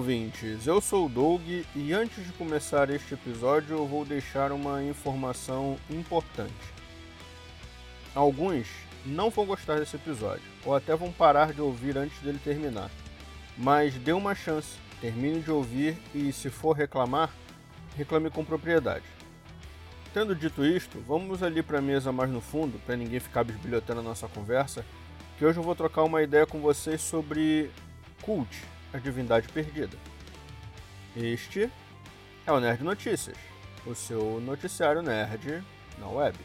Ouvintes. Eu sou o Doug e antes de começar este episódio eu vou deixar uma informação importante. Alguns não vão gostar desse episódio ou até vão parar de ouvir antes dele terminar. Mas dê uma chance, termine de ouvir e, se for reclamar, reclame com propriedade. Tendo dito isto, vamos ali para a mesa mais no fundo, para ninguém ficar bisbilhotando a nossa conversa, que hoje eu vou trocar uma ideia com vocês sobre cult a Divindade Perdida. Este é o Nerd Notícias, o seu noticiário nerd na web.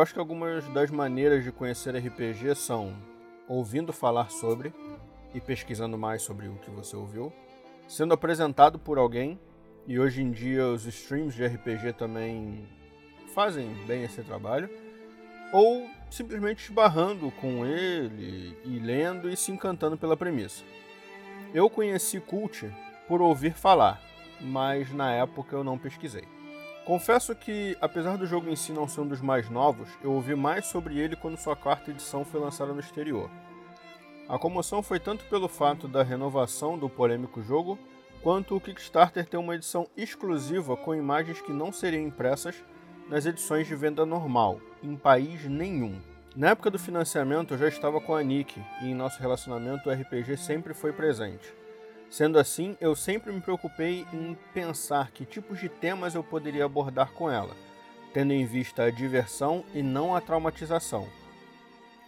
Acho que algumas das maneiras de conhecer RPG são ouvindo falar sobre e pesquisando mais sobre o que você ouviu, sendo apresentado por alguém, e hoje em dia os streams de RPG também fazem bem esse trabalho, ou simplesmente esbarrando com ele e lendo e se encantando pela premissa. Eu conheci Cult por ouvir falar, mas na época eu não pesquisei. Confesso que, apesar do jogo em si não ser um dos mais novos, eu ouvi mais sobre ele quando sua quarta edição foi lançada no exterior. A comoção foi tanto pelo fato da renovação do polêmico jogo, quanto o Kickstarter ter uma edição exclusiva com imagens que não seriam impressas nas edições de venda normal, em país nenhum. Na época do financiamento eu já estava com a Nick e em nosso relacionamento o RPG sempre foi presente. Sendo assim, eu sempre me preocupei em pensar que tipos de temas eu poderia abordar com ela, tendo em vista a diversão e não a traumatização.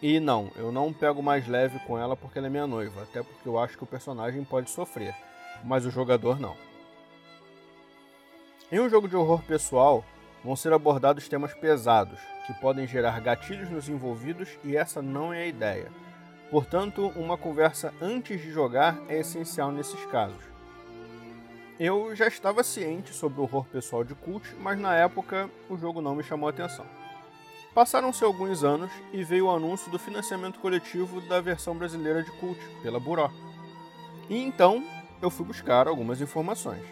E não, eu não pego mais leve com ela porque ela é minha noiva, até porque eu acho que o personagem pode sofrer, mas o jogador não. Em um jogo de horror pessoal, vão ser abordados temas pesados, que podem gerar gatilhos nos envolvidos e essa não é a ideia. Portanto, uma conversa antes de jogar é essencial nesses casos. Eu já estava ciente sobre o horror pessoal de Cult, mas na época o jogo não me chamou a atenção. Passaram-se alguns anos e veio o anúncio do financiamento coletivo da versão brasileira de Cult, pela Buró. E então eu fui buscar algumas informações.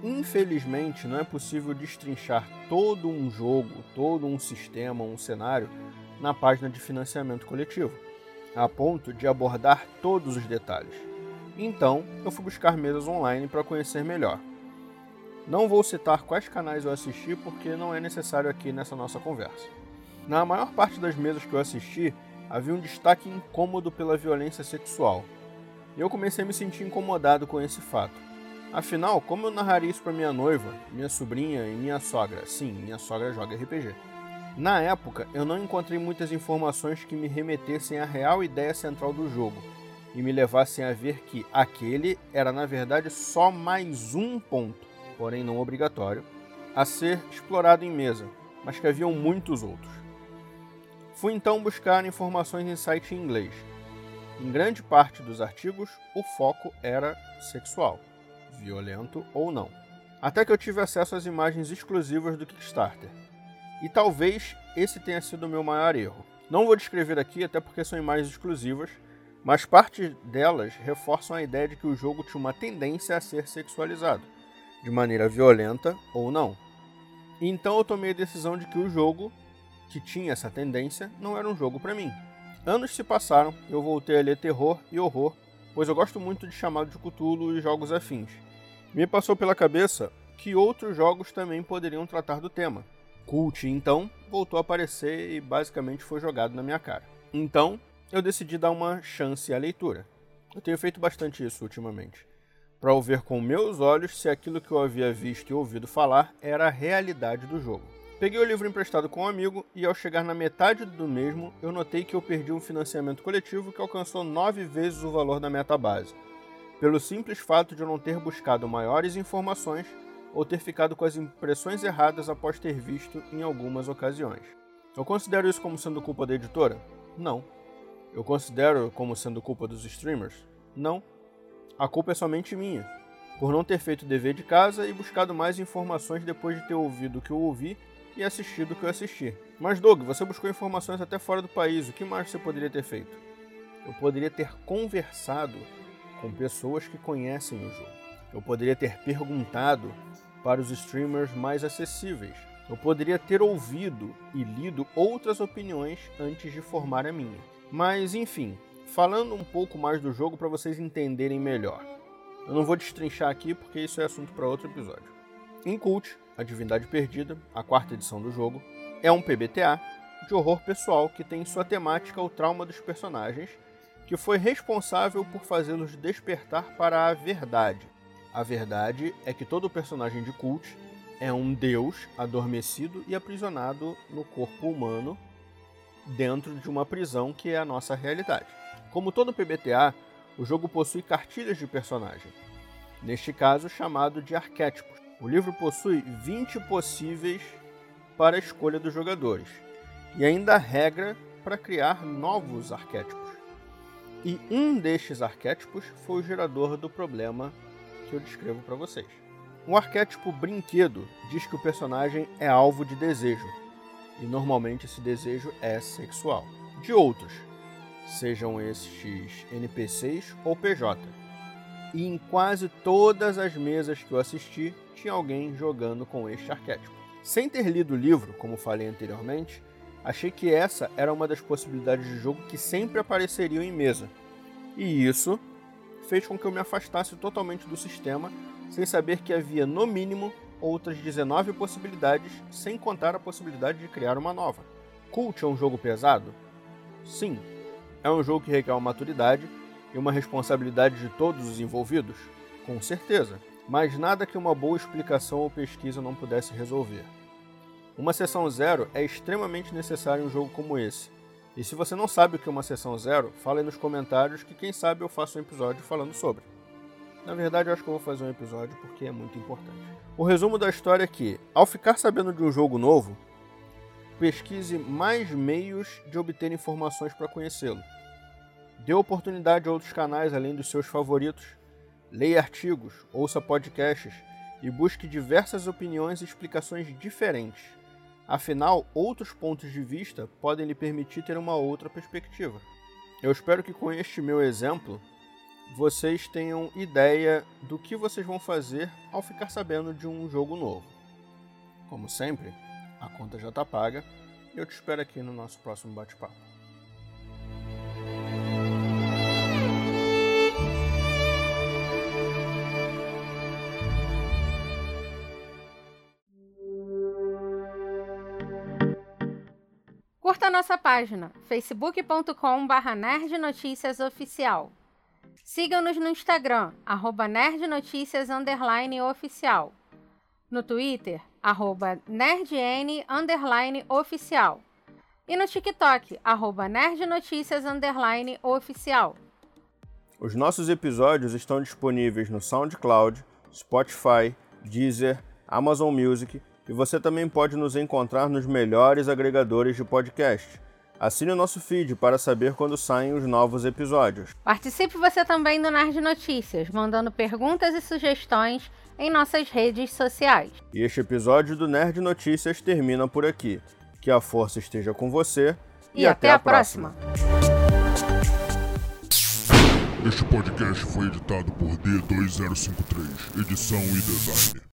Infelizmente, não é possível destrinchar todo um jogo, todo um sistema, um cenário na página de financiamento coletivo a ponto de abordar todos os detalhes. Então, eu fui buscar mesas online para conhecer melhor. Não vou citar quais canais eu assisti porque não é necessário aqui nessa nossa conversa. Na maior parte das mesas que eu assisti, havia um destaque incômodo pela violência sexual. E eu comecei a me sentir incomodado com esse fato. Afinal, como eu narraria isso para minha noiva, minha sobrinha e minha sogra? Sim, minha sogra joga RPG. Na época, eu não encontrei muitas informações que me remetessem à real ideia central do jogo e me levassem a ver que aquele era na verdade só mais um ponto, porém não obrigatório, a ser explorado em mesa, mas que haviam muitos outros. Fui então buscar informações em site em inglês. Em grande parte dos artigos, o foco era sexual, violento ou não. Até que eu tive acesso às imagens exclusivas do Kickstarter e talvez esse tenha sido o meu maior erro. Não vou descrever aqui, até porque são imagens exclusivas, mas parte delas reforçam a ideia de que o jogo tinha uma tendência a ser sexualizado, de maneira violenta ou não. Então eu tomei a decisão de que o jogo, que tinha essa tendência, não era um jogo para mim. Anos se passaram, eu voltei a ler terror e horror, pois eu gosto muito de chamado de Cthulhu e jogos afins. Me passou pela cabeça que outros jogos também poderiam tratar do tema, Cult, então, voltou a aparecer e basicamente foi jogado na minha cara. Então, eu decidi dar uma chance à leitura. Eu tenho feito bastante isso ultimamente, para ver com meus olhos se aquilo que eu havia visto e ouvido falar era a realidade do jogo. Peguei o livro emprestado com um amigo e, ao chegar na metade do mesmo, eu notei que eu perdi um financiamento coletivo que alcançou nove vezes o valor da meta base, pelo simples fato de eu não ter buscado maiores informações ou ter ficado com as impressões erradas após ter visto em algumas ocasiões. Eu considero isso como sendo culpa da editora? Não. Eu considero como sendo culpa dos streamers? Não. A culpa é somente minha, por não ter feito o dever de casa e buscado mais informações depois de ter ouvido o que eu ouvi e assistido o que eu assisti. Mas, Doug, você buscou informações até fora do país, o que mais você poderia ter feito? Eu poderia ter conversado com pessoas que conhecem o jogo. Eu poderia ter perguntado para os streamers mais acessíveis. Eu poderia ter ouvido e lido outras opiniões antes de formar a minha. Mas, enfim, falando um pouco mais do jogo para vocês entenderem melhor. Eu não vou destrinchar aqui porque isso é assunto para outro episódio. Em Cult, A Divindade Perdida, a quarta edição do jogo, é um PBTA de horror pessoal que tem em sua temática o trauma dos personagens, que foi responsável por fazê-los despertar para a verdade. A verdade é que todo personagem de Cult é um deus adormecido e aprisionado no corpo humano dentro de uma prisão que é a nossa realidade. Como todo PBTA, o jogo possui cartilhas de personagem, neste caso chamado de arquétipos. O livro possui 20 possíveis para a escolha dos jogadores e ainda regra para criar novos arquétipos. E um destes arquétipos foi o gerador do problema que eu descrevo para vocês. O arquétipo brinquedo diz que o personagem é alvo de desejo, e normalmente esse desejo é sexual. De outros, sejam estes NPCs ou PJ. E em quase todas as mesas que eu assisti, tinha alguém jogando com este arquétipo. Sem ter lido o livro, como falei anteriormente, achei que essa era uma das possibilidades de jogo que sempre apareceriam em mesa. E isso fez com que eu me afastasse totalmente do sistema, sem saber que havia, no mínimo, outras 19 possibilidades, sem contar a possibilidade de criar uma nova. Cult é um jogo pesado? Sim, é um jogo que requer uma maturidade e uma responsabilidade de todos os envolvidos? Com certeza, mas nada que uma boa explicação ou pesquisa não pudesse resolver. Uma sessão zero é extremamente necessária em um jogo como esse. E se você não sabe o que é uma sessão zero, fala aí nos comentários que quem sabe eu faço um episódio falando sobre. Na verdade, eu acho que eu vou fazer um episódio porque é muito importante. O resumo da história é que, ao ficar sabendo de um jogo novo, pesquise mais meios de obter informações para conhecê-lo. Dê oportunidade a outros canais além dos seus favoritos. Leia artigos, ouça podcasts e busque diversas opiniões e explicações diferentes. Afinal, outros pontos de vista podem lhe permitir ter uma outra perspectiva. Eu espero que com este meu exemplo vocês tenham ideia do que vocês vão fazer ao ficar sabendo de um jogo novo. Como sempre, a conta já está paga. e Eu te espero aqui no nosso próximo bate-papo. Nossa página facebook.com.br nerdnoticiasoficial. Siga-nos no Instagram, arroba nerdnoticias oficial. No Twitter, arroba nerdn oficial. E no TikTok, arroba nerdnoticias oficial. Os nossos episódios estão disponíveis no SoundCloud, Spotify, Deezer, Amazon Music e você também pode nos encontrar nos melhores agregadores de podcast. Assine o nosso feed para saber quando saem os novos episódios. Participe você também do Nerd Notícias, mandando perguntas e sugestões em nossas redes sociais. E este episódio do Nerd Notícias termina por aqui. Que a força esteja com você e, e até, até, a próxima. próxima. Este podcast foi editado por D2053, edição e design.